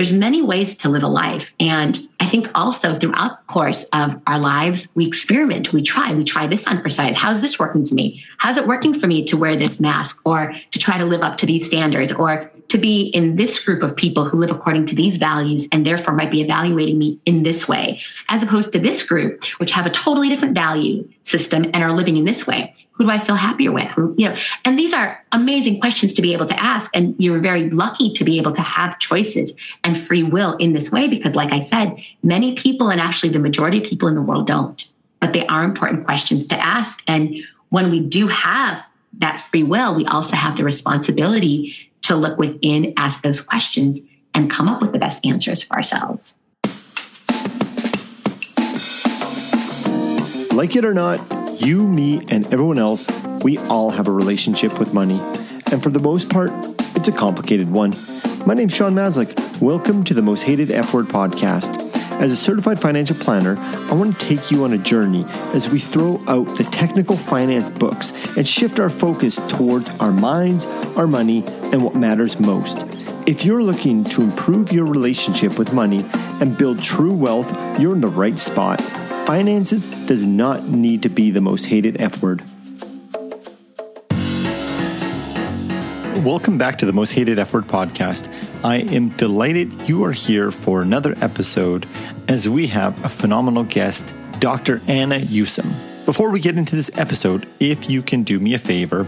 there's many ways to live a life. And I think also throughout the course of our lives, we experiment, we try, we try this on for size. How's this working for me? How's it working for me to wear this mask or to try to live up to these standards or to be in this group of people who live according to these values and therefore might be evaluating me in this way, as opposed to this group, which have a totally different value system and are living in this way. Who do I feel happier with? You know, and these are amazing questions to be able to ask. And you're very lucky to be able to have choices and free will in this way, because like I said, many people and actually the majority of people in the world don't. But they are important questions to ask. And when we do have that free will, we also have the responsibility to look within, ask those questions, and come up with the best answers for ourselves. Like it or not, you, me, and everyone else, we all have a relationship with money. And for the most part, it's a complicated one. My name's Sean Maslick. Welcome to the Most Hated F Word podcast. As a certified financial planner, I want to take you on a journey as we throw out the technical finance books and shift our focus towards our minds, our money, and what matters most. If you're looking to improve your relationship with money and build true wealth, you're in the right spot finances does not need to be the most hated F word. Welcome back to the Most Hated F Word podcast. I am delighted you are here for another episode as we have a phenomenal guest, Dr. Anna Yusim. Before we get into this episode, if you can do me a favor,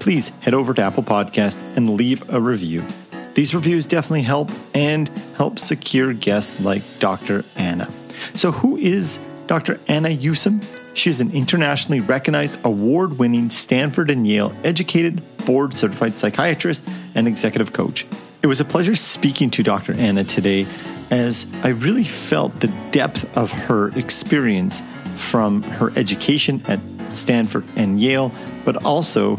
please head over to Apple Podcast and leave a review. These reviews definitely help and help secure guests like Dr. Anna. So, who is Dr. Anna Yusim. is an internationally recognized, award winning Stanford and Yale educated, board certified psychiatrist and executive coach. It was a pleasure speaking to Dr. Anna today as I really felt the depth of her experience from her education at Stanford and Yale, but also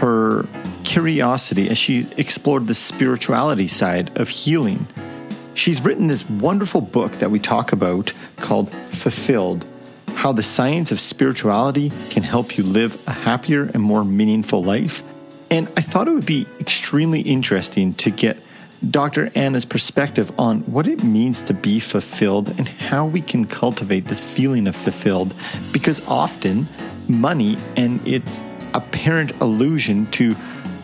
her curiosity as she explored the spirituality side of healing She's written this wonderful book that we talk about called Fulfilled How the Science of Spirituality Can Help You Live a Happier and More Meaningful Life. And I thought it would be extremely interesting to get Dr. Anna's perspective on what it means to be fulfilled and how we can cultivate this feeling of fulfilled. Because often, money and its apparent illusion to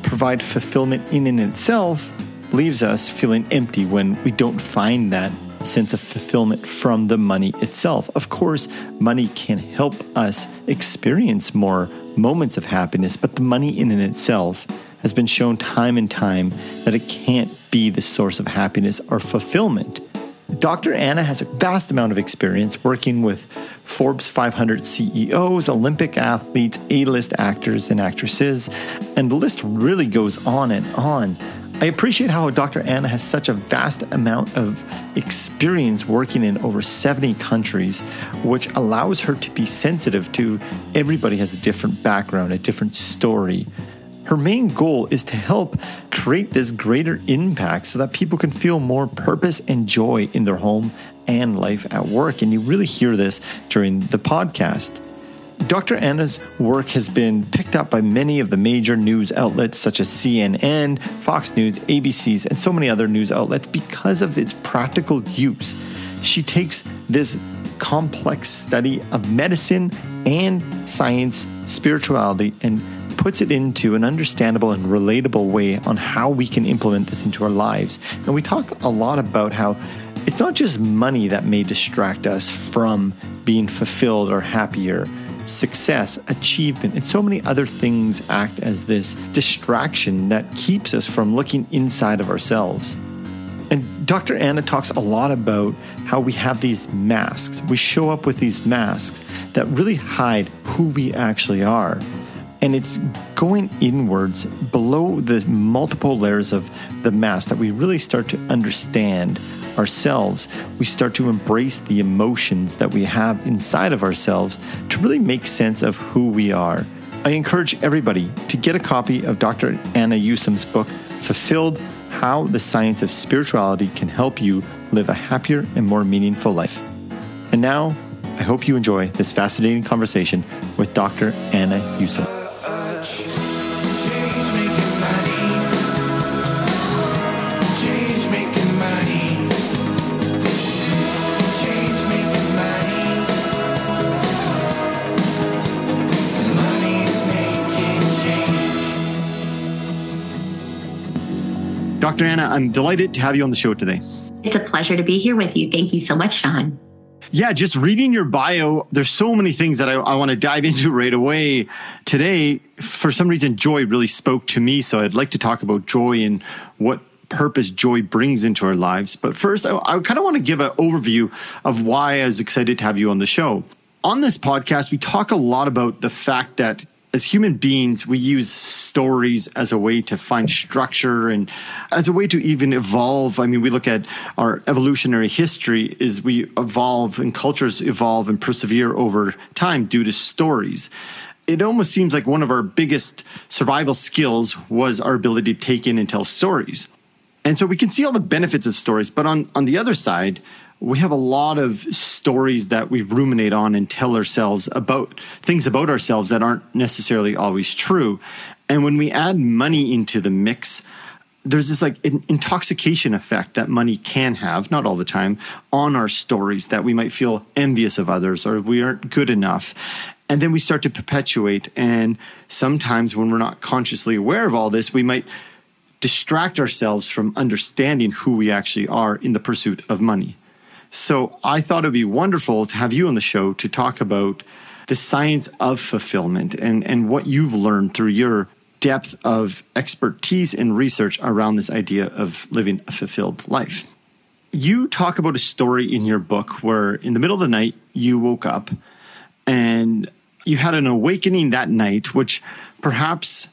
provide fulfillment in and itself leaves us feeling empty when we don't find that sense of fulfillment from the money itself. Of course, money can help us experience more moments of happiness, but the money in and itself has been shown time and time that it can't be the source of happiness or fulfillment. Dr. Anna has a vast amount of experience working with Forbes 500 CEOs, Olympic athletes, A list actors and actresses, and the list really goes on and on. I appreciate how Dr. Anna has such a vast amount of experience working in over 70 countries, which allows her to be sensitive to everybody has a different background, a different story. Her main goal is to help create this greater impact so that people can feel more purpose and joy in their home and life at work. And you really hear this during the podcast. Dr. Anna's work has been picked up by many of the major news outlets such as CNN, Fox News, ABC's, and so many other news outlets because of its practical use. She takes this complex study of medicine and science, spirituality, and puts it into an understandable and relatable way on how we can implement this into our lives. And we talk a lot about how it's not just money that may distract us from being fulfilled or happier success, achievement, and so many other things act as this distraction that keeps us from looking inside of ourselves. And Dr. Anna talks a lot about how we have these masks. We show up with these masks that really hide who we actually are. And it's going inwards below the multiple layers of the mask that we really start to understand ourselves, we start to embrace the emotions that we have inside of ourselves to really make sense of who we are. I encourage everybody to get a copy of Dr. Anna Yusim's book, Fulfilled How the Science of Spirituality Can Help You Live a Happier and More Meaningful Life. And now, I hope you enjoy this fascinating conversation with Dr. Anna Yusim. Dr. Anna, I'm delighted to have you on the show today. It's a pleasure to be here with you. Thank you so much, Sean. Yeah, just reading your bio, there's so many things that I, I want to dive into right away. Today, for some reason, joy really spoke to me. So I'd like to talk about joy and what purpose joy brings into our lives. But first, I, I kind of want to give an overview of why I was excited to have you on the show. On this podcast, we talk a lot about the fact that as human beings, we use stories as a way to find structure and as a way to even evolve. I mean, we look at our evolutionary history is we evolve and cultures evolve and persevere over time due to stories. It almost seems like one of our biggest survival skills was our ability to take in and tell stories. And so we can see all the benefits of stories, but on, on the other side, we have a lot of stories that we ruminate on and tell ourselves about things about ourselves that aren't necessarily always true. And when we add money into the mix, there's this like intoxication effect that money can have, not all the time, on our stories that we might feel envious of others or we aren't good enough. And then we start to perpetuate. And sometimes when we're not consciously aware of all this, we might distract ourselves from understanding who we actually are in the pursuit of money. So I thought it'd be wonderful to have you on the show to talk about the science of fulfillment and, and what you've learned through your depth of expertise and research around this idea of living a fulfilled life. You talk about a story in your book where in the middle of the night you woke up and you had an awakening that night, which perhaps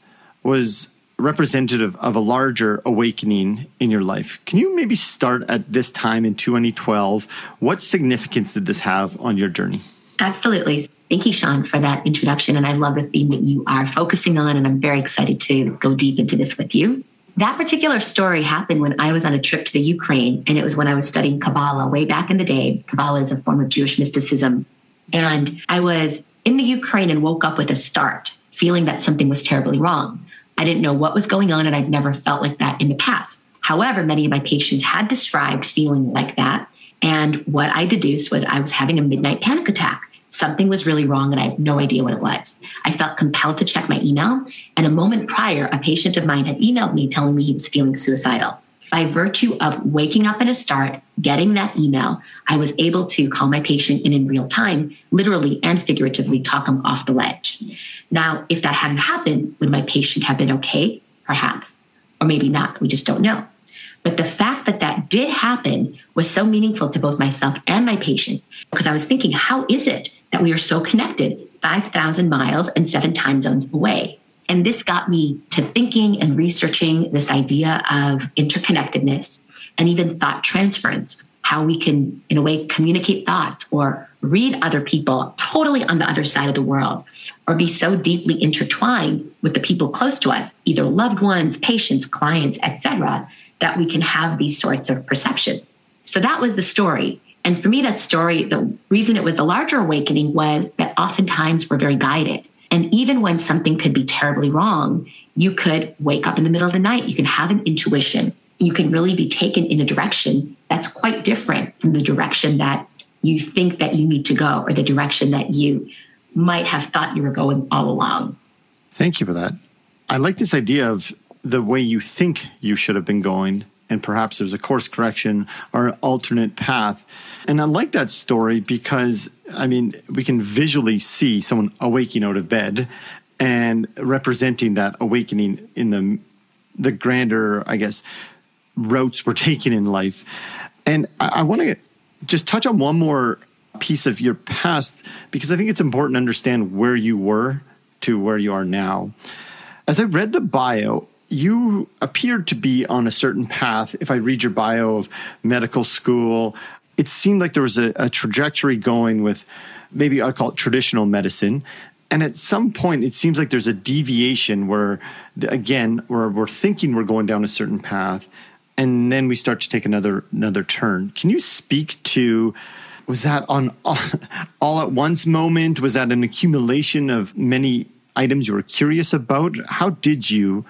was representative of a larger awakening in your life. Can you maybe start at this time in 2012? What significance did this have on your journey? Absolutely. Thank you, Sean, for that introduction. And I love the theme that you are focusing on. And I'm very excited to go deep into this with you. That particular story happened when I was on a trip to the Ukraine, and it was when I was studying Kabbalah way back in the day. Kabbalah is a form of Jewish mysticism. And I was in the Ukraine and woke up with a start, feeling that something was terribly wrong. I didn't know what was going on, and I'd never felt like that in the past. However, many of my patients had described feeling like that. And what I deduced was I was having a midnight panic attack. Something was really wrong, and I had no idea what it was. I felt compelled to check my email. And a moment prior, a patient of mine had emailed me telling me he was feeling suicidal by virtue of waking up at a start, getting that email, I was able to call my patient in in real time, literally and figuratively talk him off the ledge. Now, if that hadn't happened, would my patient have been okay? Perhaps, or maybe not. We just don't know. But the fact that that did happen was so meaningful to both myself and my patient because I was thinking, how is it that we are so connected 5,000 miles and seven time zones away? And this got me to thinking and researching this idea of interconnectedness and even thought transference, how we can, in a way, communicate thoughts or read other people totally on the other side of the world, or be so deeply intertwined with the people close to us, either loved ones, patients, clients, etc., that we can have these sorts of perception. So that was the story. And for me, that story, the reason it was the larger awakening was that oftentimes we're very guided. And even when something could be terribly wrong, you could wake up in the middle of the night, you can have an intuition, you can really be taken in a direction that's quite different from the direction that you think that you need to go or the direction that you might have thought you were going all along. Thank you for that. I like this idea of the way you think you should have been going, and perhaps there's a course correction or an alternate path. And I like that story because, I mean, we can visually see someone awaking out of bed and representing that awakening in the the grander, I guess, routes we're taking in life. And I, I want to just touch on one more piece of your past because I think it's important to understand where you were to where you are now. As I read the bio, you appeared to be on a certain path. If I read your bio of medical school, it seemed like there was a, a trajectory going with maybe I call it traditional medicine. And at some point, it seems like there's a deviation where, again, where we're thinking we're going down a certain path, and then we start to take another another turn. Can you speak to? Was that on all, all at once moment? Was that an accumulation of many items you were curious about? How did you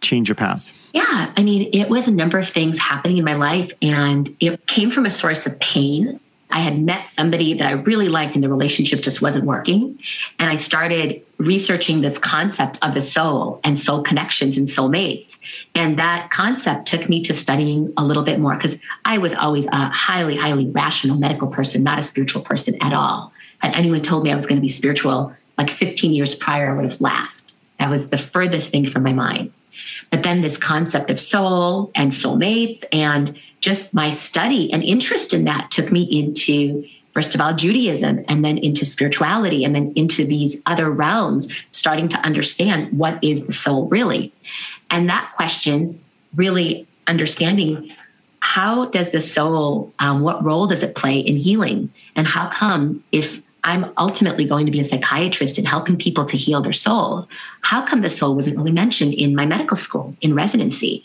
change your path? Yeah, I mean, it was a number of things happening in my life, and it came from a source of pain. I had met somebody that I really liked and the relationship just wasn't working. And I started researching this concept of the soul and soul connections and soulmates. And that concept took me to studying a little bit more because I was always a highly, highly rational medical person, not a spiritual person at all. Had anyone told me I was going to be spiritual like 15 years prior, I would have laughed. That was the furthest thing from my mind. But then this concept of soul and soulmates and just my study and interest in that took me into first of all Judaism and then into spirituality and then into these other realms, starting to understand what is the soul really. And that question really understanding how does the soul, um, what role does it play in healing? And how come if I'm ultimately going to be a psychiatrist and helping people to heal their souls, how come the soul wasn't really mentioned in my medical school, in residency?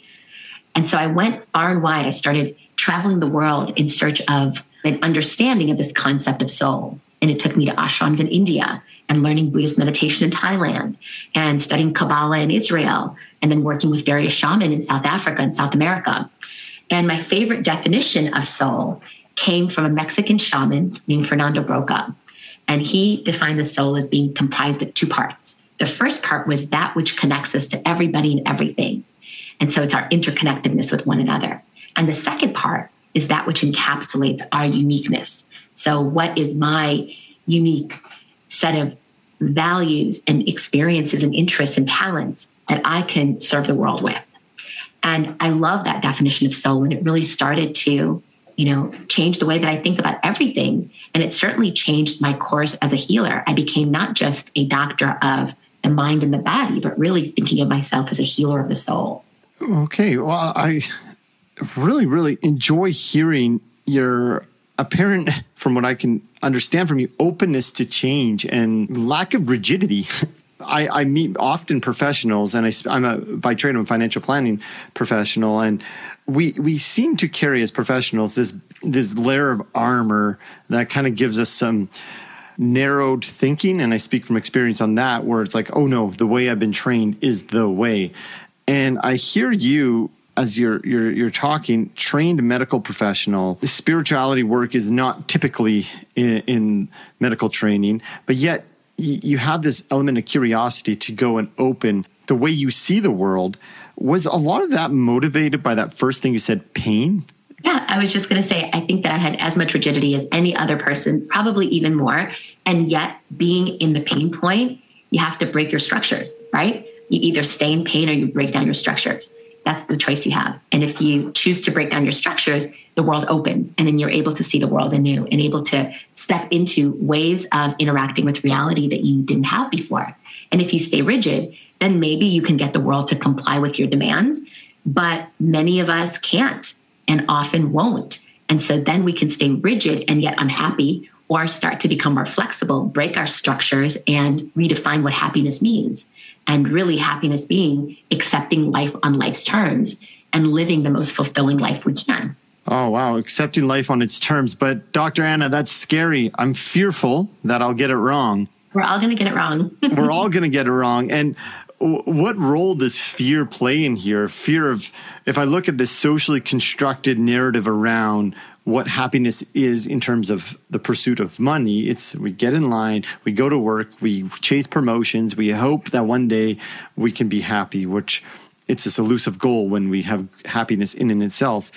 And so I went far and wide. I started traveling the world in search of an understanding of this concept of soul. And it took me to ashrams in India and learning Buddhist meditation in Thailand and studying Kabbalah in Israel and then working with various shamans in South Africa and South America. And my favorite definition of soul came from a Mexican shaman named Fernando Broca. And he defined the soul as being comprised of two parts. The first part was that which connects us to everybody and everything. And so it's our interconnectedness with one another. And the second part is that which encapsulates our uniqueness. So, what is my unique set of values and experiences and interests and talents that I can serve the world with? And I love that definition of soul. And it really started to, you know, change the way that I think about everything. And it certainly changed my course as a healer. I became not just a doctor of the mind and the body, but really thinking of myself as a healer of the soul. Okay. Well, I really, really enjoy hearing your apparent, from what I can understand from you, openness to change and lack of rigidity. I, I, meet often professionals, and I, am a by trade I'm a financial planning professional, and we we seem to carry as professionals this this layer of armor that kind of gives us some narrowed thinking, and I speak from experience on that, where it's like, oh no, the way I've been trained is the way, and I hear you as you're you're you're talking, trained medical professional. The spirituality work is not typically in, in medical training, but yet you have this element of curiosity to go and open the way you see the world. Was a lot of that motivated by that first thing you said, pain? Yeah, I was just going to say, I think that I had as much rigidity as any other person, probably even more. And yet, being in the pain point, you have to break your structures, right? You either stay in pain or you break down your structures. That's the choice you have. And if you choose to break down your structures, the world opens and then you're able to see the world anew and able to step into ways of interacting with reality that you didn't have before. And if you stay rigid, then maybe you can get the world to comply with your demands. But many of us can't and often won't. And so then we can stay rigid and yet unhappy or start to become more flexible, break our structures, and redefine what happiness means. And really, happiness being accepting life on life's terms and living the most fulfilling life we can. Oh, wow. Accepting life on its terms. But Dr. Anna, that's scary. I'm fearful that I'll get it wrong. We're all going to get it wrong. We're all going to get it wrong. And what role does fear play in here? Fear of, if I look at this socially constructed narrative around what happiness is in terms of the pursuit of money. It's we get in line, we go to work, we chase promotions, we hope that one day we can be happy, which it's this elusive goal when we have happiness in and itself.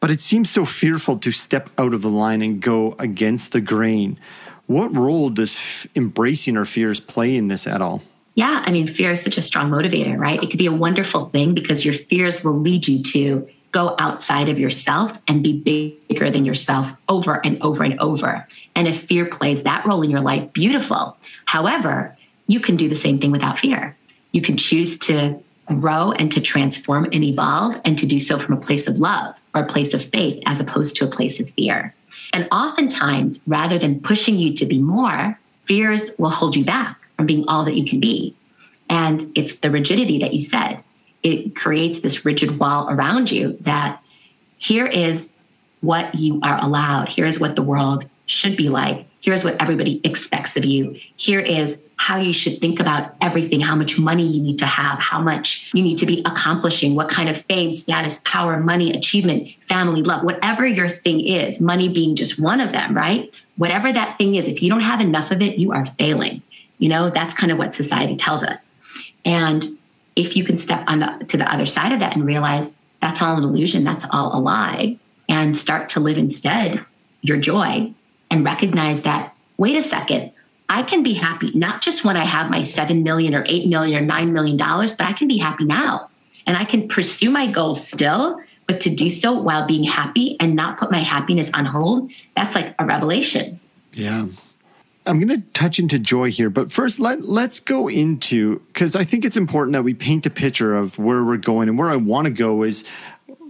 But it seems so fearful to step out of the line and go against the grain. What role does f- embracing our fears play in this at all? Yeah, I mean, fear is such a strong motivator, right? It could be a wonderful thing because your fears will lead you to go outside of yourself and be bigger than yourself over and over and over. And if fear plays that role in your life, beautiful. However, you can do the same thing without fear. You can choose to grow and to transform and evolve and to do so from a place of love or a place of faith as opposed to a place of fear. And oftentimes, rather than pushing you to be more, fears will hold you back from being all that you can be. And it's the rigidity that you said it creates this rigid wall around you that here is what you are allowed. Here's what the world should be like. Here's what everybody expects of you. Here is how you should think about everything, how much money you need to have, how much you need to be accomplishing, what kind of fame, status, power, money, achievement, family, love, whatever your thing is, money being just one of them, right? Whatever that thing is, if you don't have enough of it, you are failing. You know, that's kind of what society tells us. And if you can step on the, to the other side of that and realize that's all an illusion, that's all a lie, and start to live instead your joy and recognize that, wait a second, I can be happy not just when I have my 7 million or 8 million or 9 million dollars, but I can be happy now. And I can pursue my goals still, but to do so while being happy and not put my happiness on hold, that's like a revelation. Yeah. I'm going to touch into joy here, but first let let's go into cuz I think it's important that we paint a picture of where we're going and where I want to go is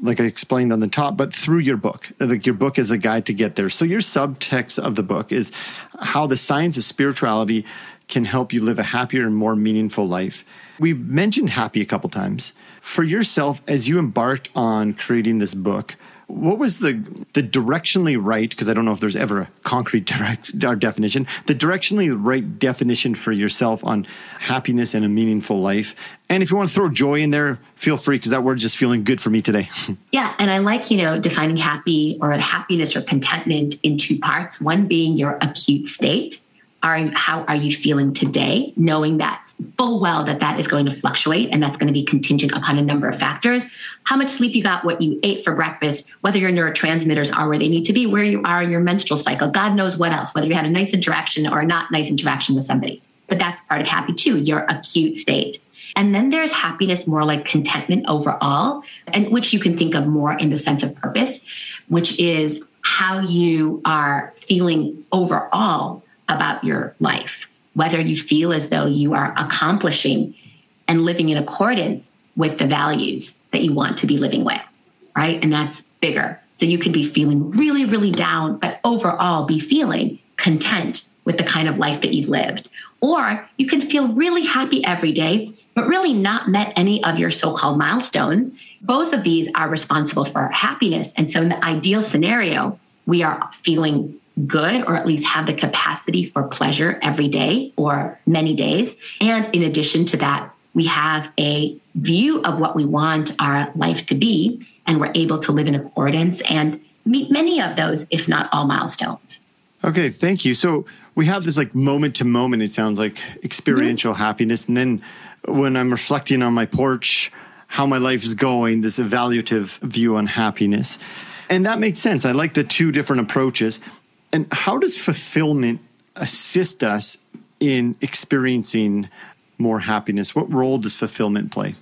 like I explained on the top, but through your book. Like your book is a guide to get there. So your subtext of the book is how the science of spirituality can help you live a happier and more meaningful life. We've mentioned happy a couple times. For yourself, as you embarked on creating this book, what was the the directionally right because i don't know if there's ever a concrete direct our definition the directionally right definition for yourself on happiness and a meaningful life? And if you want to throw joy in there feel free because that word just feeling good for me today. Yeah and i like you know defining happy or happiness or contentment in two parts. One being your acute state are how are you feeling today? Knowing that full well that that is going to fluctuate and that's going to be contingent upon a number of factors. How much sleep you got what you ate for breakfast whether your neurotransmitters are where they need to be where you are in your menstrual cycle god knows what else whether you had a nice interaction or not nice interaction with somebody. But that's part of happy too your acute state. And then there's happiness more like contentment overall and which you can think of more in the sense of purpose which is how you are feeling overall about your life whether you feel as though you are accomplishing and living in accordance with the values that you want to be living with, right? And that's bigger. So you can be feeling really, really down, but overall be feeling content with the kind of life that you've lived. Or you can feel really happy every day, but really not met any of your so called milestones. Both of these are responsible for happiness. And so in the ideal scenario, we are feeling good or at least have the capacity for pleasure every day or many days. And in addition to that, we have a view of what we want our life to be, and we're able to live in accordance and meet many of those, if not all milestones. Okay, thank you. So we have this like moment to moment, it sounds like experiential mm-hmm. happiness. And then when I'm reflecting on my porch, how my life is going, this evaluative view on happiness. And that makes sense. I like the two different approaches. And how does fulfillment assist us in experiencing more happiness? What role does fulfillment play?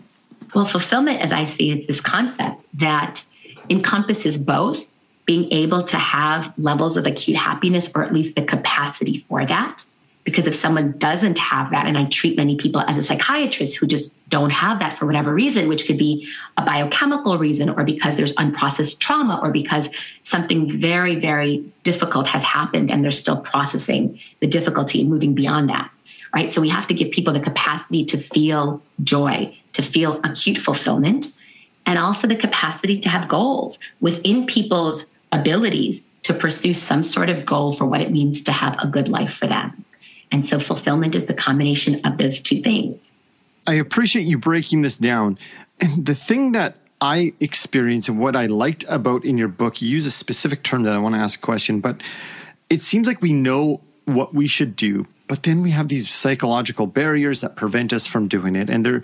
Well, fulfillment, as I see it, is this concept that encompasses both being able to have levels of acute happiness or at least the capacity for that because if someone doesn't have that, and I treat many people as a psychiatrist who just don't have that for whatever reason, which could be a biochemical reason, or because there's unprocessed trauma, or because something very, very difficult has happened and they're still processing the difficulty and moving beyond that. Right. So we have to give people the capacity to feel joy, to feel acute fulfillment, and also the capacity to have goals within people's abilities to pursue some sort of goal for what it means to have a good life for them. And so fulfillment is the combination of those two things. I appreciate you breaking this down. And the thing that I experienced and what I liked about in your book, you use a specific term that I want to ask a question, but it seems like we know what we should do, but then we have these psychological barriers that prevent us from doing it. And they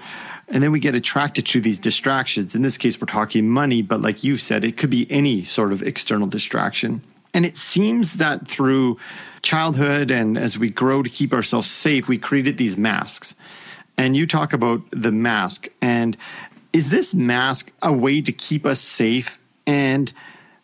and then we get attracted to these distractions. In this case, we're talking money, but like you said, it could be any sort of external distraction. And it seems that through childhood and as we grow to keep ourselves safe, we created these masks. And you talk about the mask. And is this mask a way to keep us safe? And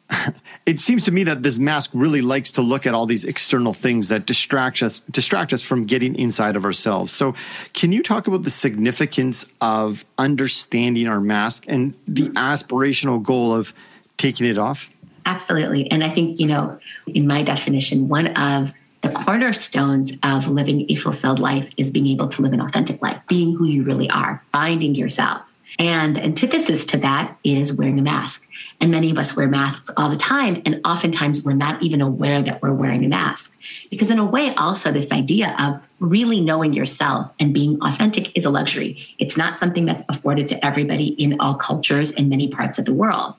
it seems to me that this mask really likes to look at all these external things that distract us distract us from getting inside of ourselves. So, can you talk about the significance of understanding our mask and the aspirational goal of taking it off? Absolutely. And I think, you know, in my definition, one of the cornerstones of living a fulfilled life is being able to live an authentic life, being who you really are, finding yourself. And the antithesis to that is wearing a mask. And many of us wear masks all the time. And oftentimes we're not even aware that we're wearing a mask. Because, in a way, also, this idea of really knowing yourself and being authentic is a luxury. It's not something that's afforded to everybody in all cultures and many parts of the world.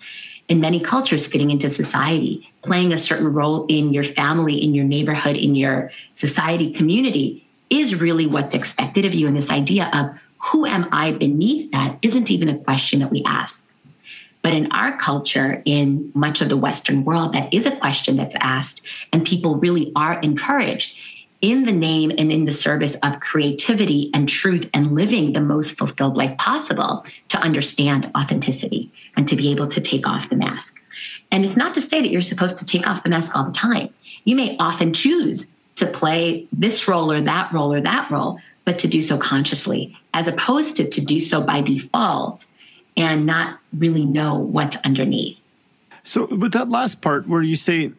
In many cultures, fitting into society, playing a certain role in your family, in your neighborhood, in your society community is really what's expected of you. And this idea of who am I beneath that isn't even a question that we ask. But in our culture, in much of the Western world, that is a question that's asked, and people really are encouraged in the name and in the service of creativity and truth and living the most fulfilled life possible to understand authenticity and to be able to take off the mask. And it's not to say that you're supposed to take off the mask all the time. You may often choose to play this role or that role or that role, but to do so consciously, as opposed to to do so by default and not really know what's underneath. So, with that last part where you say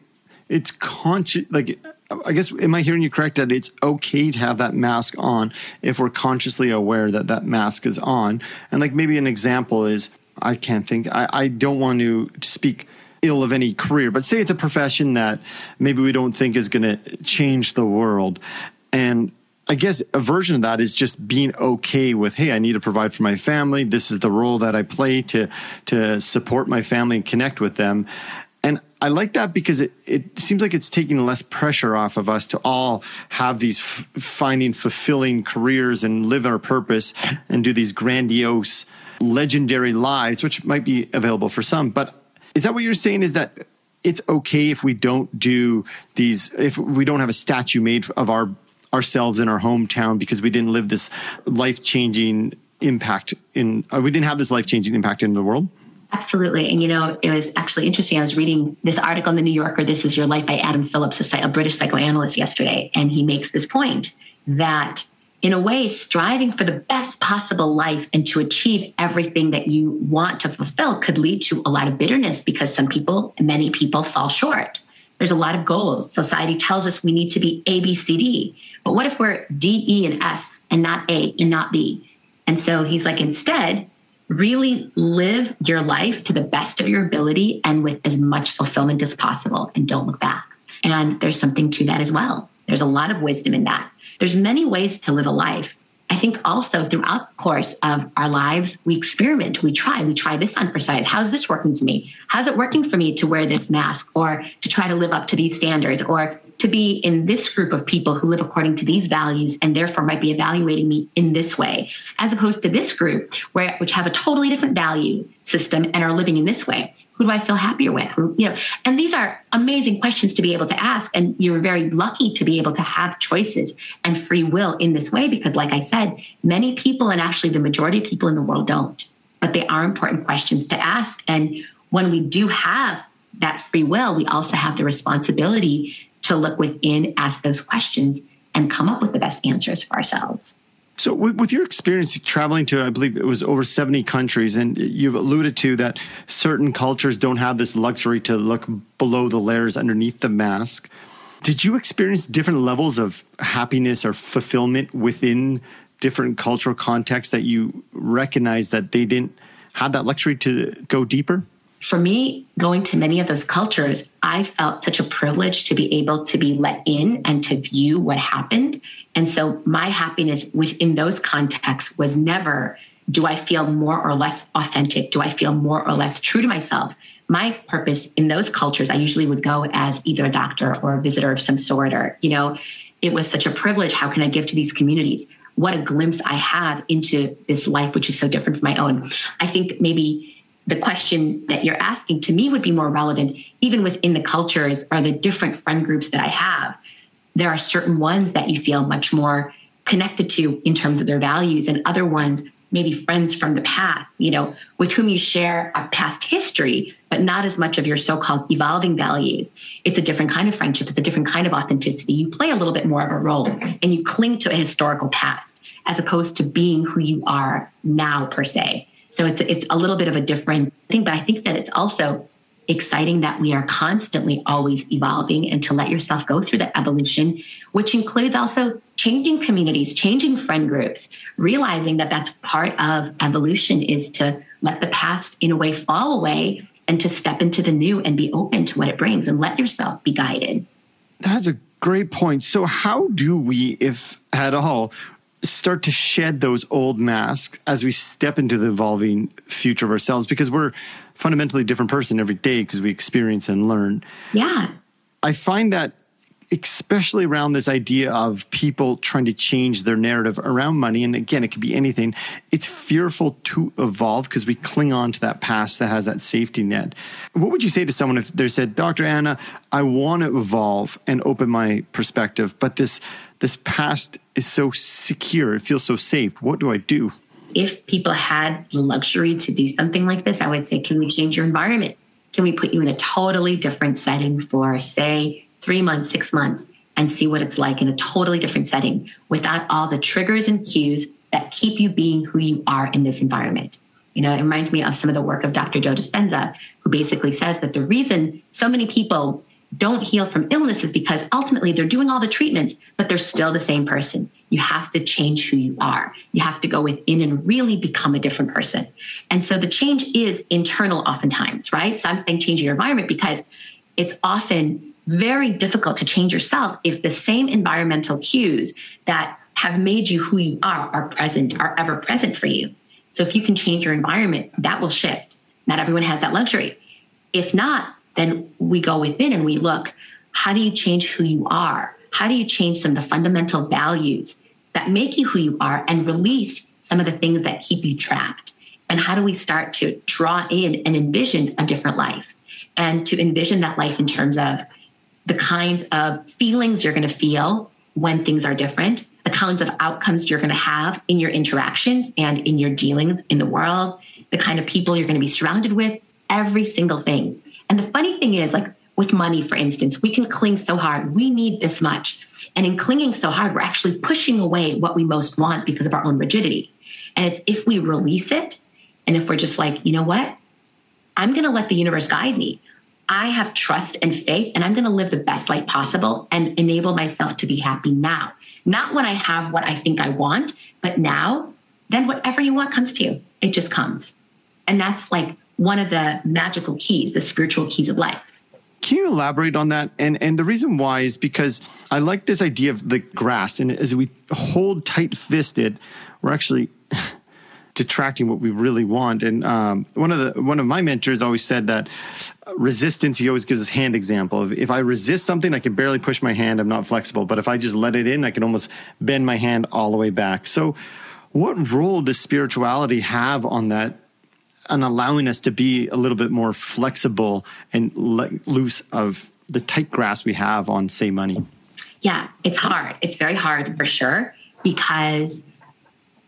it's conscious, like, I guess, am I hearing you correct that it's okay to have that mask on if we're consciously aware that that mask is on? And, like, maybe an example is I can't think, I, I don't want to speak ill of any career, but say it's a profession that maybe we don't think is going to change the world. And I guess a version of that is just being okay with, hey, I need to provide for my family. This is the role that I play to to support my family and connect with them. And I like that because it, it seems like it's taking less pressure off of us to all have these f- finding fulfilling careers and live our purpose and do these grandiose, legendary lives, which might be available for some. But is that what you're saying? Is that it's okay if we don't do these, if we don't have a statue made of our ourselves in our hometown because we didn't live this life changing impact in, uh, we didn't have this life changing impact in the world? Absolutely. And, you know, it was actually interesting. I was reading this article in the New Yorker, This Is Your Life by Adam Phillips, a British psychoanalyst, yesterday. And he makes this point that, in a way, striving for the best possible life and to achieve everything that you want to fulfill could lead to a lot of bitterness because some people, many people, fall short. There's a lot of goals. Society tells us we need to be A, B, C, D. But what if we're D, E, and F and not A and not B? And so he's like, instead, really live your life to the best of your ability and with as much fulfillment as possible and don't look back. And there's something to that as well. There's a lot of wisdom in that. There's many ways to live a life. I think also throughout the course of our lives, we experiment, we try, we try this on for size. How's this working for me? How's it working for me to wear this mask or to try to live up to these standards or to be in this group of people who live according to these values and therefore might be evaluating me in this way, as opposed to this group where which have a totally different value system and are living in this way. Who do I feel happier with? You know, and these are amazing questions to be able to ask. And you're very lucky to be able to have choices and free will in this way, because like I said, many people and actually the majority of people in the world don't. But they are important questions to ask. And when we do have that free will, we also have the responsibility to look within, ask those questions, and come up with the best answers for ourselves. So, with your experience traveling to, I believe it was over 70 countries, and you've alluded to that certain cultures don't have this luxury to look below the layers underneath the mask. Did you experience different levels of happiness or fulfillment within different cultural contexts that you recognize that they didn't have that luxury to go deeper? For me, going to many of those cultures, I felt such a privilege to be able to be let in and to view what happened. And so my happiness within those contexts was never do I feel more or less authentic? Do I feel more or less true to myself? My purpose in those cultures, I usually would go as either a doctor or a visitor of some sort, or, you know, it was such a privilege. How can I give to these communities? What a glimpse I have into this life, which is so different from my own. I think maybe the question that you're asking to me would be more relevant even within the cultures or the different friend groups that I have. There are certain ones that you feel much more connected to in terms of their values, and other ones, maybe friends from the past, you know, with whom you share a past history, but not as much of your so called evolving values. It's a different kind of friendship, it's a different kind of authenticity. You play a little bit more of a role and you cling to a historical past as opposed to being who you are now, per se. So it's it's a little bit of a different thing, but I think that it's also exciting that we are constantly always evolving and to let yourself go through the evolution, which includes also changing communities, changing friend groups, realizing that that's part of evolution is to let the past in a way fall away and to step into the new and be open to what it brings and let yourself be guided. That's a great point. So, how do we, if at all, start to shed those old masks as we step into the evolving future of ourselves? Because we're fundamentally different person every day because we experience and learn. Yeah. I find that especially around this idea of people trying to change their narrative around money. And again, it could be anything. It's fearful to evolve because we cling on to that past that has that safety net. What would you say to someone if they said, Dr. Anna, I want to evolve and open my perspective, but this this past is so secure, it feels so safe. What do I do? If people had the luxury to do something like this, I would say, can we change your environment? Can we put you in a totally different setting for, say, three months, six months, and see what it's like in a totally different setting without all the triggers and cues that keep you being who you are in this environment. You know, it reminds me of some of the work of Dr. Joe Dispenza, who basically says that the reason so many people don't heal from illnesses because ultimately they're doing all the treatments, but they're still the same person. You have to change who you are. You have to go within and really become a different person. And so the change is internal oftentimes, right? So I'm saying change your environment because it's often very difficult to change yourself if the same environmental cues that have made you who you are are present, are ever present for you. So if you can change your environment, that will shift. Not everyone has that luxury. If not, then we go within and we look how do you change who you are? How do you change some of the fundamental values that make you who you are and release some of the things that keep you trapped? And how do we start to draw in and envision a different life? And to envision that life in terms of the kinds of feelings you're going to feel when things are different, the kinds of outcomes you're going to have in your interactions and in your dealings in the world, the kind of people you're going to be surrounded with, every single thing. And the funny thing is, like with money, for instance, we can cling so hard. We need this much. And in clinging so hard, we're actually pushing away what we most want because of our own rigidity. And it's if we release it, and if we're just like, you know what? I'm going to let the universe guide me. I have trust and faith, and I'm going to live the best life possible and enable myself to be happy now. Not when I have what I think I want, but now, then whatever you want comes to you. It just comes. And that's like one of the magical keys, the spiritual keys of life. Can you elaborate on that? And and the reason why is because I like this idea of the grass, and as we hold tight fisted, we're actually detracting what we really want. And um, one of the one of my mentors always said that resistance. He always gives his hand example of if I resist something, I can barely push my hand. I'm not flexible, but if I just let it in, I can almost bend my hand all the way back. So, what role does spirituality have on that? On allowing us to be a little bit more flexible and let loose of the tight grasp we have on, say, money. Yeah, it's hard. It's very hard for sure because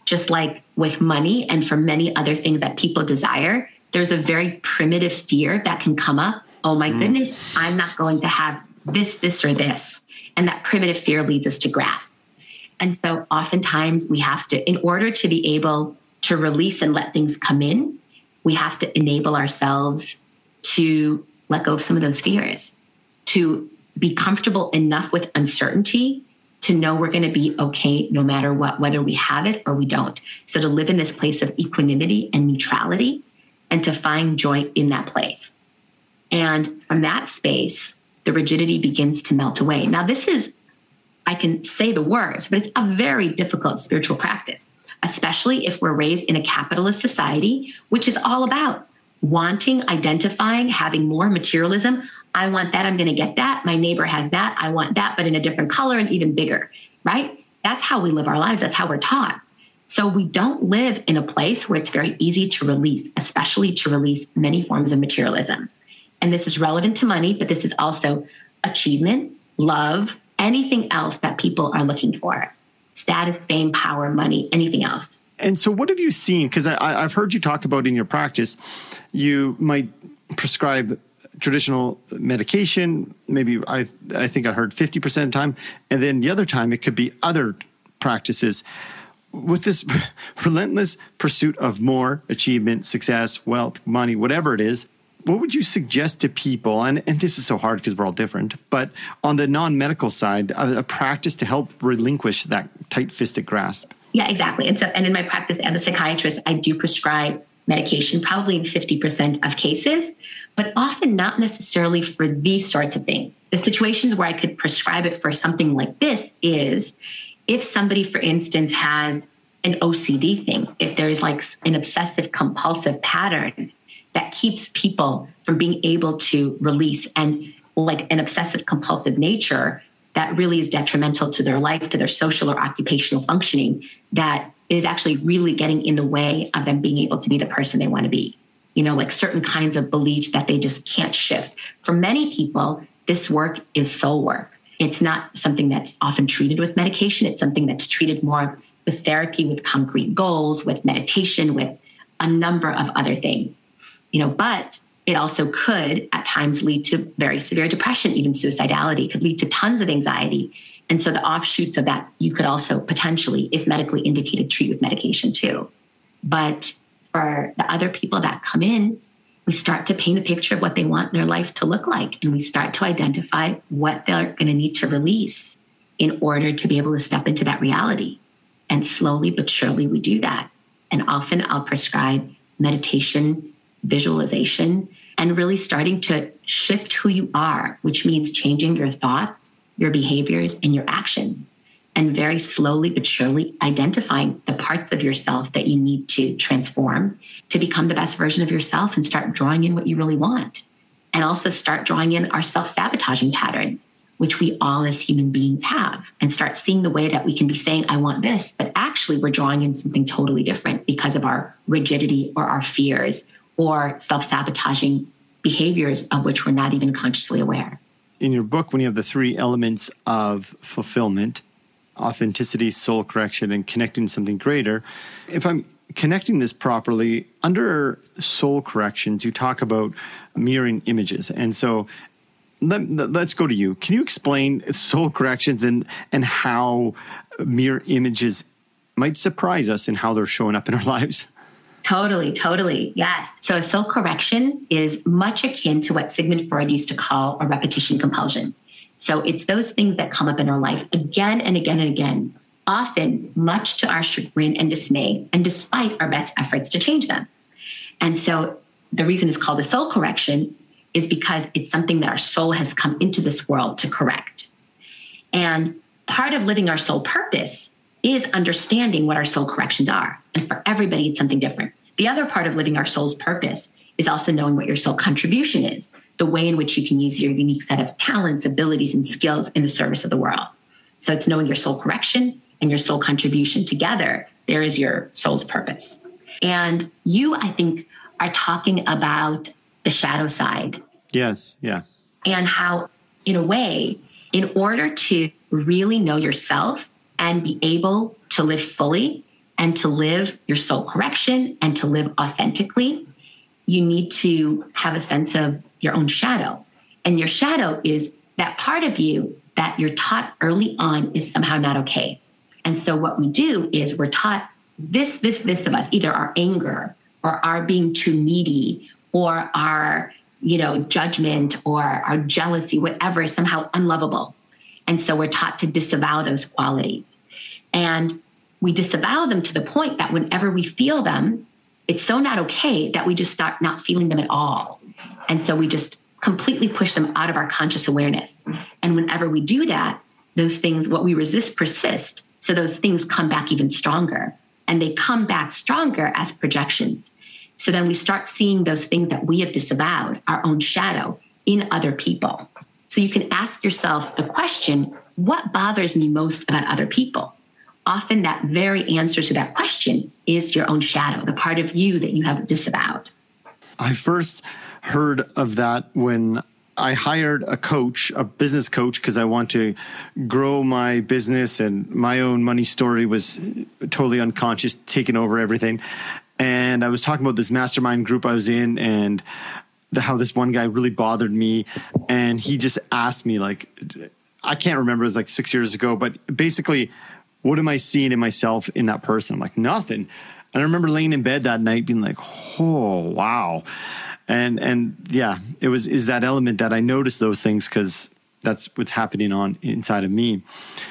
just like with money and for many other things that people desire, there's a very primitive fear that can come up. Oh my mm. goodness, I'm not going to have this, this, or this. And that primitive fear leads us to grasp. And so oftentimes we have to, in order to be able to release and let things come in, we have to enable ourselves to let go of some of those fears, to be comfortable enough with uncertainty to know we're going to be okay no matter what, whether we have it or we don't. So to live in this place of equanimity and neutrality and to find joy in that place. And from that space, the rigidity begins to melt away. Now, this is, I can say the words, but it's a very difficult spiritual practice, especially if we're raised in a capitalist society, which is all about wanting, identifying, having more materialism. I want that. I'm going to get that. My neighbor has that. I want that, but in a different color and even bigger, right? That's how we live our lives. That's how we're taught. So we don't live in a place where it's very easy to release, especially to release many forms of materialism. And this is relevant to money, but this is also achievement, love, anything else that people are looking for status, fame, power, money, anything else. And so, what have you seen? Because I've heard you talk about in your practice, you might prescribe traditional medication. Maybe I I think I heard fifty percent of the time, and then the other time it could be other practices. With this relentless pursuit of more achievement, success, wealth, money, whatever it is, what would you suggest to people? And, and this is so hard because we're all different, but on the non medical side, a, a, practice to help relinquish that tight fisted grasp? Yeah, exactly. And so, and in my practice as a psychiatrist, I do prescribe medication, probably in 50% of cases, but often not necessarily for these sorts of things. The situations where I could prescribe it for something like this is if somebody, for instance, has an OCD thing, if there's like an obsessive compulsive pattern that keeps people from being able to release and like an obsessive compulsive nature that really is detrimental to their life, to their social or occupational functioning, that is actually really getting in the way of them being able to be the person they want to be. You know, like certain kinds of beliefs that they just can't shift. For many people, this work is soul work. It's not something that's often treated with medication. It's something that's treated more with therapy, with concrete goals, with meditation, with a number of other things. You know, but it also could at times lead to very severe depression, even suicidality, it could lead to tons of anxiety. And so the offshoots of that, you could also potentially, if medically indicated, treat with medication too. But for the other people that come in, we start to paint a picture of what they want their life to look like. And we start to identify what they're going to need to release in order to be able to step into that reality. And slowly but surely we do that. And often I'll prescribe meditation, visualization, and really starting to shift who you are, which means changing your thoughts, your behaviors, and your actions. And very slowly but surely identifying the parts of yourself that you need to transform to become the best version of yourself and start drawing in what you really want. And also start drawing in our self sabotaging patterns which we all as human beings have, and start seeing the way that we can be saying, I want this, but actually we're drawing in something totally different because of our rigidity or our fears or self sabotaging behaviors of which we're not even consciously aware. In your book, when you have the three elements of fulfillment authenticity, soul correction, and connecting to something greater, if I'm connecting this properly, under soul corrections, you talk about mirroring images. And so let, us go to you. Can you explain soul corrections and and how mirror images might surprise us in how they're showing up in our lives? Totally, totally. Yes. So, soul correction is much akin to what Sigmund Freud used to call a repetition compulsion. So, it's those things that come up in our life again and again and again, often much to our chagrin and dismay, and despite our best efforts to change them. And so, the reason it's called a soul correction is because it's something that our soul has come into this world to correct. And part of living our soul purpose is understanding what our soul corrections are. And for everybody, it's something different. The other part of living our soul's purpose is also knowing what your soul contribution is, the way in which you can use your unique set of talents, abilities, and skills in the service of the world. So it's knowing your soul correction and your soul contribution together. There is your soul's purpose. And you, I think, are talking about the shadow side. Yes, yeah. And how, in a way, in order to really know yourself and be able to live fully and to live your soul correction and to live authentically, you need to have a sense of your own shadow. And your shadow is that part of you that you're taught early on is somehow not okay. And so what we do is we're taught this, this, this of us, either our anger or our being too needy or our you know judgment or our jealousy whatever is somehow unlovable and so we're taught to disavow those qualities. And we disavow them to the point that whenever we feel them it's so not okay that we just start not feeling them at all. And so we just completely push them out of our conscious awareness. And whenever we do that those things what we resist persist. So those things come back even stronger. And they come back stronger as projections. So then we start seeing those things that we have disavowed, our own shadow, in other people. So you can ask yourself the question what bothers me most about other people? Often that very answer to that question is your own shadow, the part of you that you have disavowed. I first heard of that when I hired a coach, a business coach, because I want to grow my business and my own money story was totally unconscious, taking over everything and I was talking about this mastermind group I was in and how this one guy really bothered me. And he just asked me, like, I can't remember, it was like six years ago, but basically, what am I seeing in myself in that person? I'm like, nothing. And I remember laying in bed that night being like, oh, wow. And and yeah, it was is that element that I noticed those things because that's what's happening on inside of me.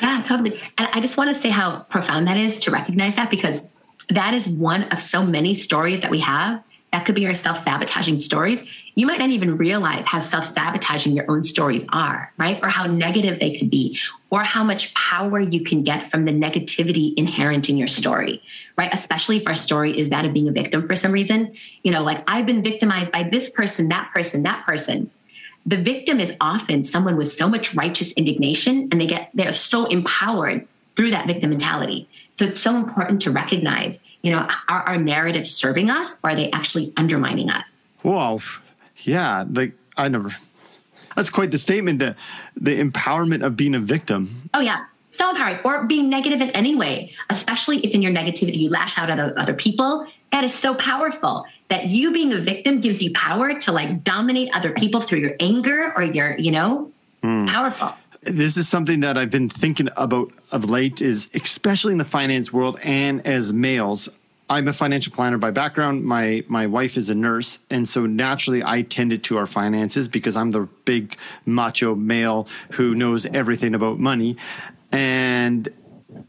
Yeah, totally. And I just want to say how profound that is to recognize that because that is one of so many stories that we have that could be our self sabotaging stories. You might not even realize how self sabotaging your own stories are, right? Or how negative they could be, or how much power you can get from the negativity inherent in your story, right? Especially if our story is that of being a victim for some reason. You know, like I've been victimized by this person, that person, that person. The victim is often someone with so much righteous indignation and they get, they're so empowered through that victim mentality. So it's so important to recognize, you know, are our narratives serving us or are they actually undermining us? Well, yeah, like I never. That's quite the statement. The the empowerment of being a victim. Oh yeah, so empowering. Or being negative in any way, especially if in your negativity you lash out at other people. That is so powerful. That you being a victim gives you power to like dominate other people through your anger or your, you know, mm. powerful this is something that I've been thinking about of late is especially in the finance world and as males. I'm a financial planner by background. My my wife is a nurse, and so naturally I tended to our finances because I'm the big macho male who knows everything about money. And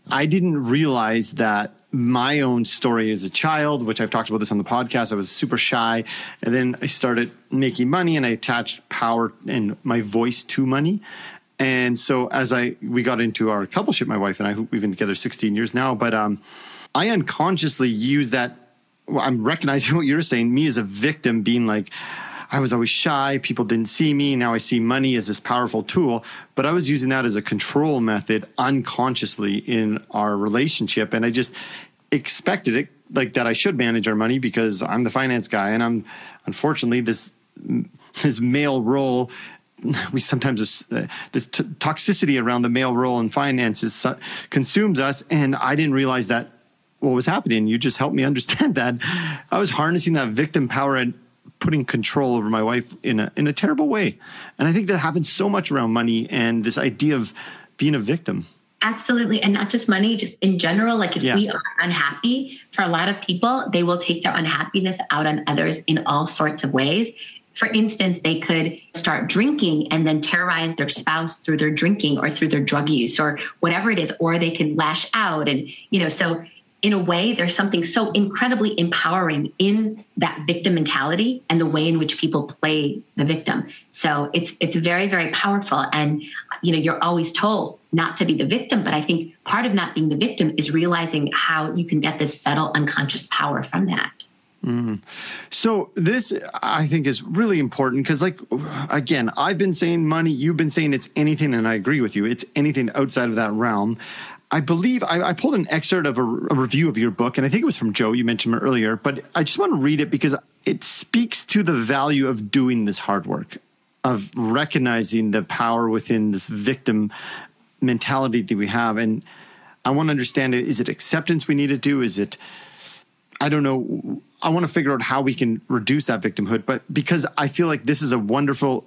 I didn't realize that my own story as a child, which I've talked about this on the podcast, I was super shy. And then I started making money and I attached power and my voice to money. And so as I we got into our coupleship, my wife and I, we've been together 16 years now, but um, I unconsciously use that. Well, I'm recognizing what you're saying. Me as a victim, being like, I was always shy. People didn't see me. Now I see money as this powerful tool. But I was using that as a control method unconsciously in our relationship. And I just expected it like that I should manage our money because I'm the finance guy. And I'm unfortunately this this male role we sometimes uh, this t- toxicity around the male role in finances consumes us and i didn't realize that what was happening you just helped me understand that i was harnessing that victim power and putting control over my wife in a in a terrible way and i think that happens so much around money and this idea of being a victim Absolutely. And not just money, just in general. Like if yeah. we are unhappy, for a lot of people, they will take their unhappiness out on others in all sorts of ways. For instance, they could start drinking and then terrorize their spouse through their drinking or through their drug use or whatever it is, or they can lash out. And, you know, so in a way, there's something so incredibly empowering in that victim mentality and the way in which people play the victim. So it's it's very very powerful, and you know you're always told not to be the victim, but I think part of not being the victim is realizing how you can get this subtle unconscious power from that. Mm. So this I think is really important because like again, I've been saying money, you've been saying it's anything and I agree with you. It's anything outside of that realm. I believe I, I pulled an excerpt of a, a, review of your book, and I think it was from Joe. You mentioned earlier, but I just want to read it because it speaks to the value of doing this hard work, of recognizing the power within this victim mentality that we have. And I want to understand: is it acceptance we need to do? Is it I don't know. I want to figure out how we can reduce that victimhood, but because I feel like this is a wonderful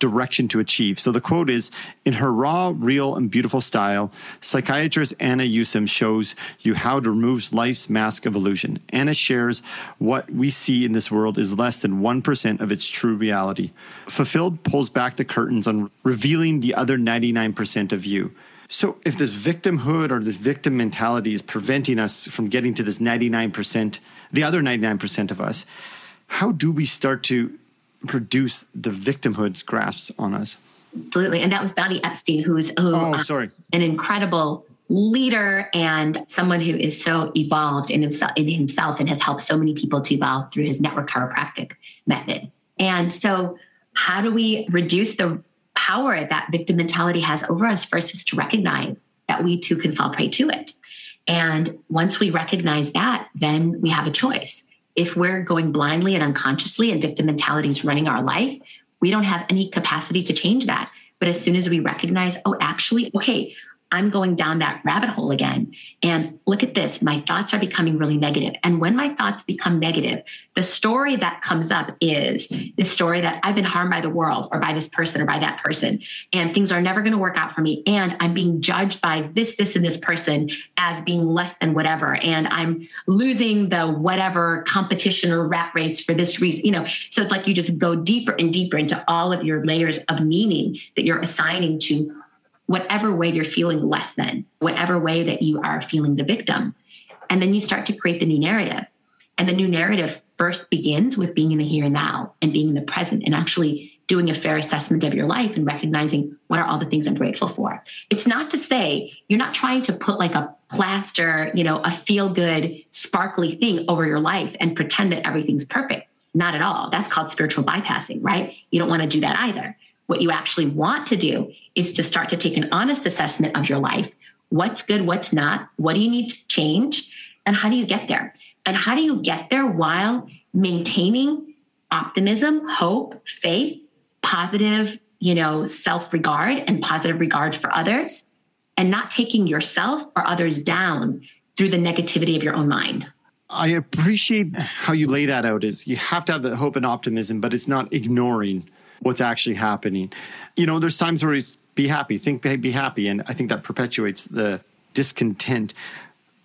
direction to achieve. So the quote is In her raw, real, and beautiful style, psychiatrist Anna Yusim shows you how to remove life's mask of illusion. Anna shares what we see in this world is less than 1% of its true reality. Fulfilled pulls back the curtains on revealing the other 99% of you. So, if this victimhood or this victim mentality is preventing us from getting to this 99%, the other 99% of us, how do we start to produce the victimhood's grasps on us? Absolutely. And that was Donny Epstein, who's who, oh, uh, sorry. an incredible leader and someone who is so evolved in himself, in himself and has helped so many people to evolve through his network chiropractic method. And so, how do we reduce the power that victim mentality has over us is to recognize that we too can fall prey to it. And once we recognize that, then we have a choice. If we're going blindly and unconsciously and victim mentality is running our life, we don't have any capacity to change that. But as soon as we recognize, oh, actually, okay, I'm going down that rabbit hole again. And look at this, my thoughts are becoming really negative. And when my thoughts become negative, the story that comes up is the story that I've been harmed by the world or by this person or by that person, and things are never going to work out for me. And I'm being judged by this, this, and this person as being less than whatever. And I'm losing the whatever competition or rat race for this reason. You know, so it's like you just go deeper and deeper into all of your layers of meaning that you're assigning to whatever way you're feeling less than, whatever way that you are feeling the victim. And then you start to create the new narrative. And the new narrative first begins with being in the here and now and being in the present and actually doing a fair assessment of your life and recognizing what are all the things I'm grateful for. It's not to say you're not trying to put like a plaster, you know, a feel good, sparkly thing over your life and pretend that everything's perfect. Not at all. That's called spiritual bypassing, right? You don't want to do that either. What you actually want to do is to start to take an honest assessment of your life. What's good, what's not? What do you need to change? And how do you get there? And how do you get there while maintaining optimism, hope, faith, positive, you know, self-regard and positive regard for others and not taking yourself or others down through the negativity of your own mind. I appreciate how you lay that out is you have to have the hope and optimism, but it's not ignoring what's actually happening. You know, there's times where it's be happy, think, be happy. And I think that perpetuates the discontent.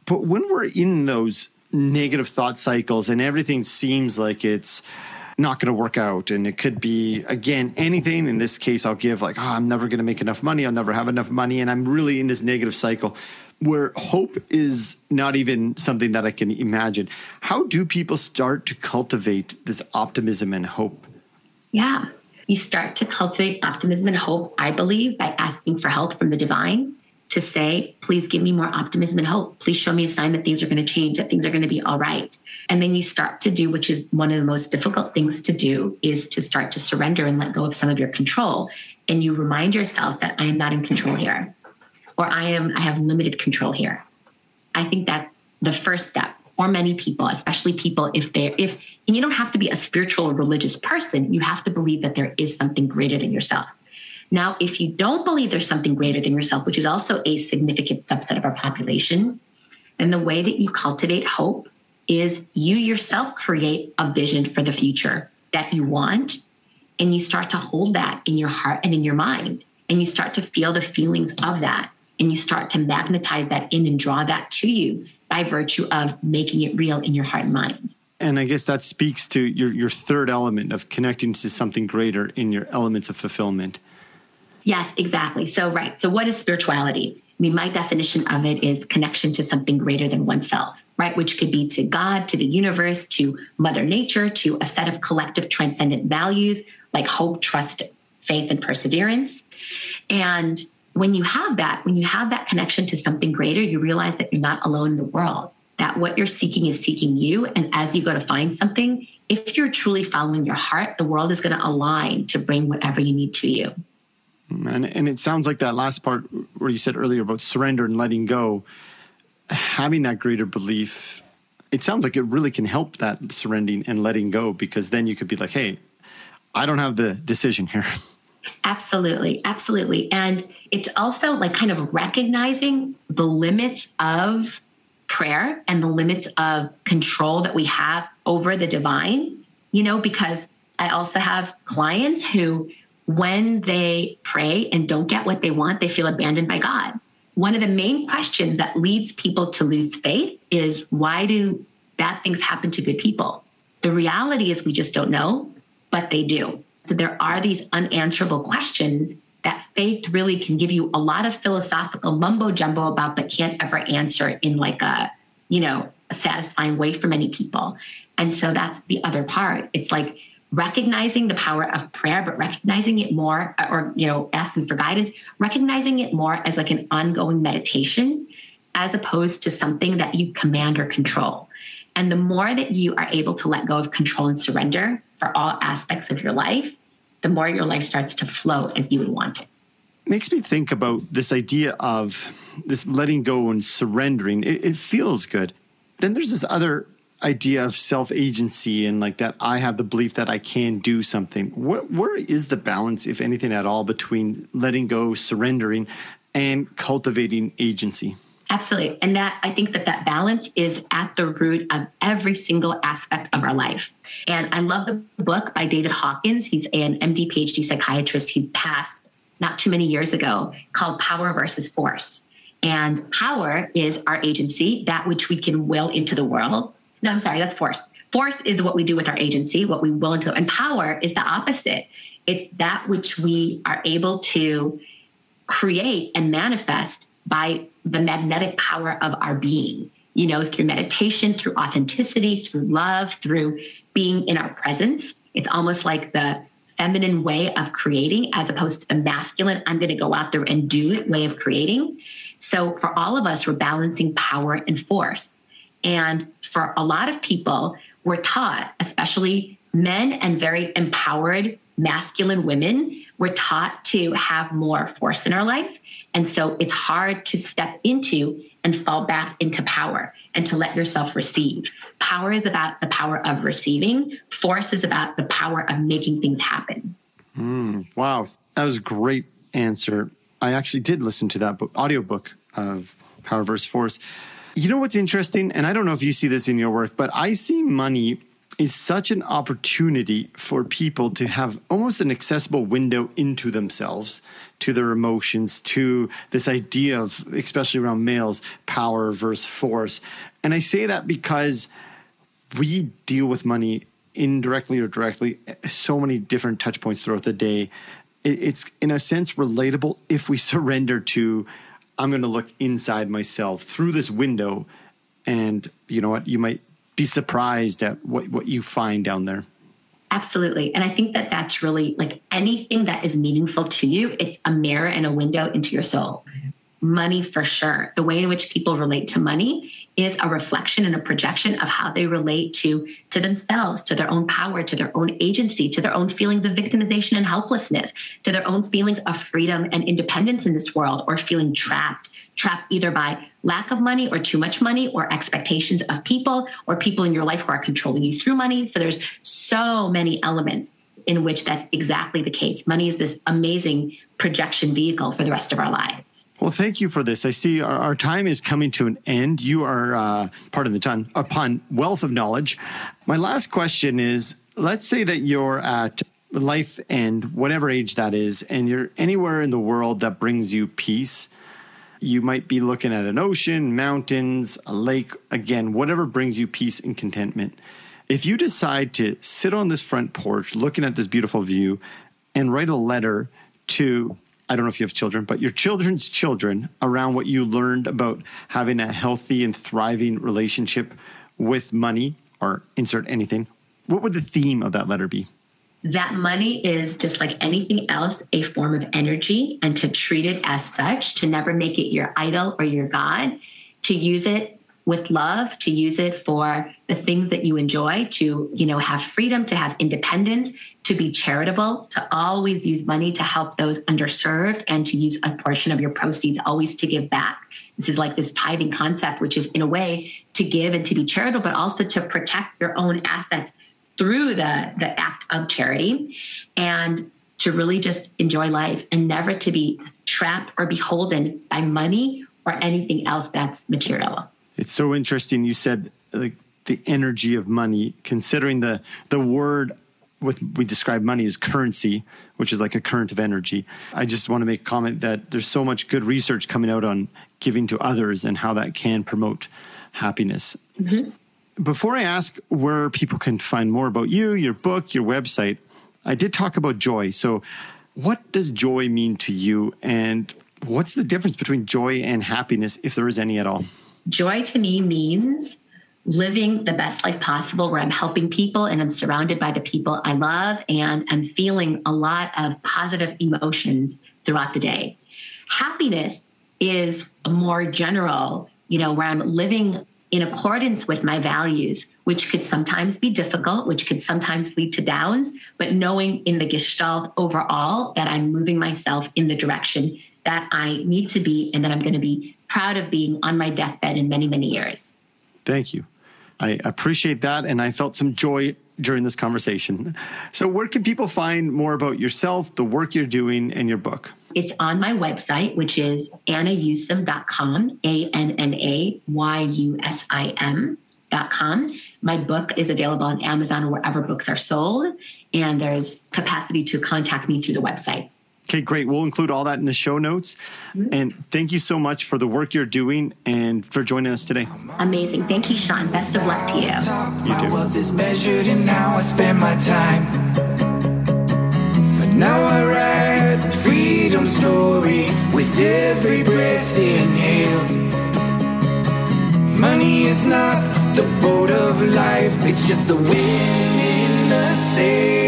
But when we're in those negative thought cycles and everything seems like it's not going to work out, and it could be, again, anything. In this case, I'll give like, oh, I'm never going to make enough money. I'll never have enough money. And I'm really in this negative cycle where hope is not even something that I can imagine. How do people start to cultivate this optimism and hope? Yeah. You start to cultivate optimism and hope, I believe, by asking for help from the divine to say, please give me more optimism and hope. Please show me a sign that things are going to change, that things are going to be all right. And then you start to do, which is one of the most difficult things to do, is to start to surrender and let go of some of your control. And you remind yourself that I am not in control here, or I am, I have limited control here. I think that's the first step or many people, especially people if they're if and you don't have to be a spiritual or religious person, you have to believe that there is something greater than yourself. Now, if you don't believe there's something greater than yourself, which is also a significant subset of our population, then the way that you cultivate hope is you yourself create a vision for the future that you want, and you start to hold that in your heart and in your mind, and you start to feel the feelings of that, and you start to magnetize that in and draw that to you by virtue of making it real in your heart and mind. And I guess that speaks to your, your third element of connecting to something greater in your elements of fulfillment. Yes, exactly. So, right. So, what is spirituality? I mean, my definition of it is connection to something greater than oneself, right? Which could be to God, to the universe, to Mother Nature, to a set of collective transcendent values like hope, trust, faith, and perseverance. And when you have that, when you have that connection to something greater, you realize that you're not alone in the world, that what you're seeking is seeking you. And as you go to find something, if you're truly following your heart, the world is going to align to bring whatever you need to you. And, and it sounds like that last part where you said earlier about surrender and letting go, having that greater belief, it sounds like it really can help that surrendering and letting go because then you could be like, hey, I don't have the decision here. Absolutely. Absolutely. And it's also like kind of recognizing the limits of prayer and the limits of control that we have over the divine, you know, because I also have clients who, when they pray and don't get what they want, they feel abandoned by God. One of the main questions that leads people to lose faith is why do bad things happen to good people? The reality is we just don't know, but they do. So there are these unanswerable questions that faith really can give you a lot of philosophical mumbo jumbo about, but can't ever answer in like a, you know, a satisfying way for many people. And so that's the other part. It's like recognizing the power of prayer, but recognizing it more, or, you know, asking for guidance, recognizing it more as like an ongoing meditation as opposed to something that you command or control. And the more that you are able to let go of control and surrender for all aspects of your life, the more your life starts to flow as you would want it. Makes me think about this idea of this letting go and surrendering. It, it feels good. Then there's this other idea of self agency and like that I have the belief that I can do something. Where, where is the balance, if anything at all, between letting go, surrendering, and cultivating agency. Absolutely. And that I think that that balance is at the root of every single aspect of our life. And I love the book by David Hawkins. He's an MD PhD psychiatrist. He's passed not too many years ago called Power versus Force. And power is our agency, that which we can will into the world. No, I'm sorry, that's force. Force is what we do with our agency, what we will into, and power is the opposite. It's that which we are able to create and manifest by the magnetic power of our being, you know, through meditation, through authenticity, through love, through being in our presence. It's almost like the feminine way of creating as opposed to the masculine, I'm going to go out there and do it way of creating. So for all of us, we're balancing power and force. And for a lot of people, we're taught, especially men and very empowered masculine women, we're taught to have more force in our life. And so it's hard to step into and fall back into power and to let yourself receive. Power is about the power of receiving, force is about the power of making things happen. Mm, wow. That was a great answer. I actually did listen to that book, audiobook of Power versus Force. You know what's interesting? And I don't know if you see this in your work, but I see money is such an opportunity for people to have almost an accessible window into themselves, to their emotions, to this idea of, especially around males, power versus force. And I say that because we deal with money indirectly or directly, so many different touch points throughout the day. It's in a sense relatable if we surrender to, I'm going to look inside myself through this window. And you know what? You might be surprised at what, what you find down there. Absolutely. And I think that that's really like anything that is meaningful to you, it's a mirror and a window into your soul. Money for sure. The way in which people relate to money is a reflection and a projection of how they relate to to themselves, to their own power, to their own agency, to their own feelings of victimization and helplessness, to their own feelings of freedom and independence in this world or feeling trapped trapped either by lack of money or too much money or expectations of people or people in your life who are controlling you through money. So there's so many elements in which that's exactly the case. Money is this amazing projection vehicle for the rest of our lives. Well, thank you for this. I see our, our time is coming to an end. You are, uh, pardon the ton, upon wealth of knowledge. My last question is let's say that you're at life end, whatever age that is, and you're anywhere in the world that brings you peace you might be looking at an ocean, mountains, a lake, again, whatever brings you peace and contentment. If you decide to sit on this front porch looking at this beautiful view and write a letter to, I don't know if you have children, but your children's children around what you learned about having a healthy and thriving relationship with money or insert anything, what would the theme of that letter be? That money is just like anything else, a form of energy, and to treat it as such, to never make it your idol or your God, to use it with love, to use it for the things that you enjoy, to, you know, have freedom, to have independence, to be charitable, to always use money to help those underserved and to use a portion of your proceeds always to give back. This is like this tithing concept, which is in a way to give and to be charitable, but also to protect your own assets through the, the act of charity and to really just enjoy life and never to be trapped or beholden by money or anything else that's material. It's so interesting. You said like the energy of money, considering the the word with we describe money as currency, which is like a current of energy. I just want to make a comment that there's so much good research coming out on giving to others and how that can promote happiness. Mm-hmm. Before I ask where people can find more about you, your book, your website, I did talk about joy. So, what does joy mean to you? And what's the difference between joy and happiness, if there is any at all? Joy to me means living the best life possible where I'm helping people and I'm surrounded by the people I love and I'm feeling a lot of positive emotions throughout the day. Happiness is a more general, you know, where I'm living in accordance with my values, which could sometimes be difficult, which could sometimes lead to downs, but knowing in the gestalt overall that I'm moving myself in the direction that I need to be and that I'm going to be proud of being on my deathbed in many, many years. Thank you. I appreciate that. And I felt some joy during this conversation. So, where can people find more about yourself, the work you're doing, and your book? It's on my website, which is annayusim.com, A N N A Y U S I M.com. My book is available on Amazon or wherever books are sold, and there's capacity to contact me through the website. Okay, great. We'll include all that in the show notes. Mm-hmm. And thank you so much for the work you're doing and for joining us today. Amazing. Thank you, Sean. Best of luck to you. You too. My wealth is measured and now I spend my time. But now I write freedom story with every breath inhaled. Money is not the boat of life, it's just the wind in the sail.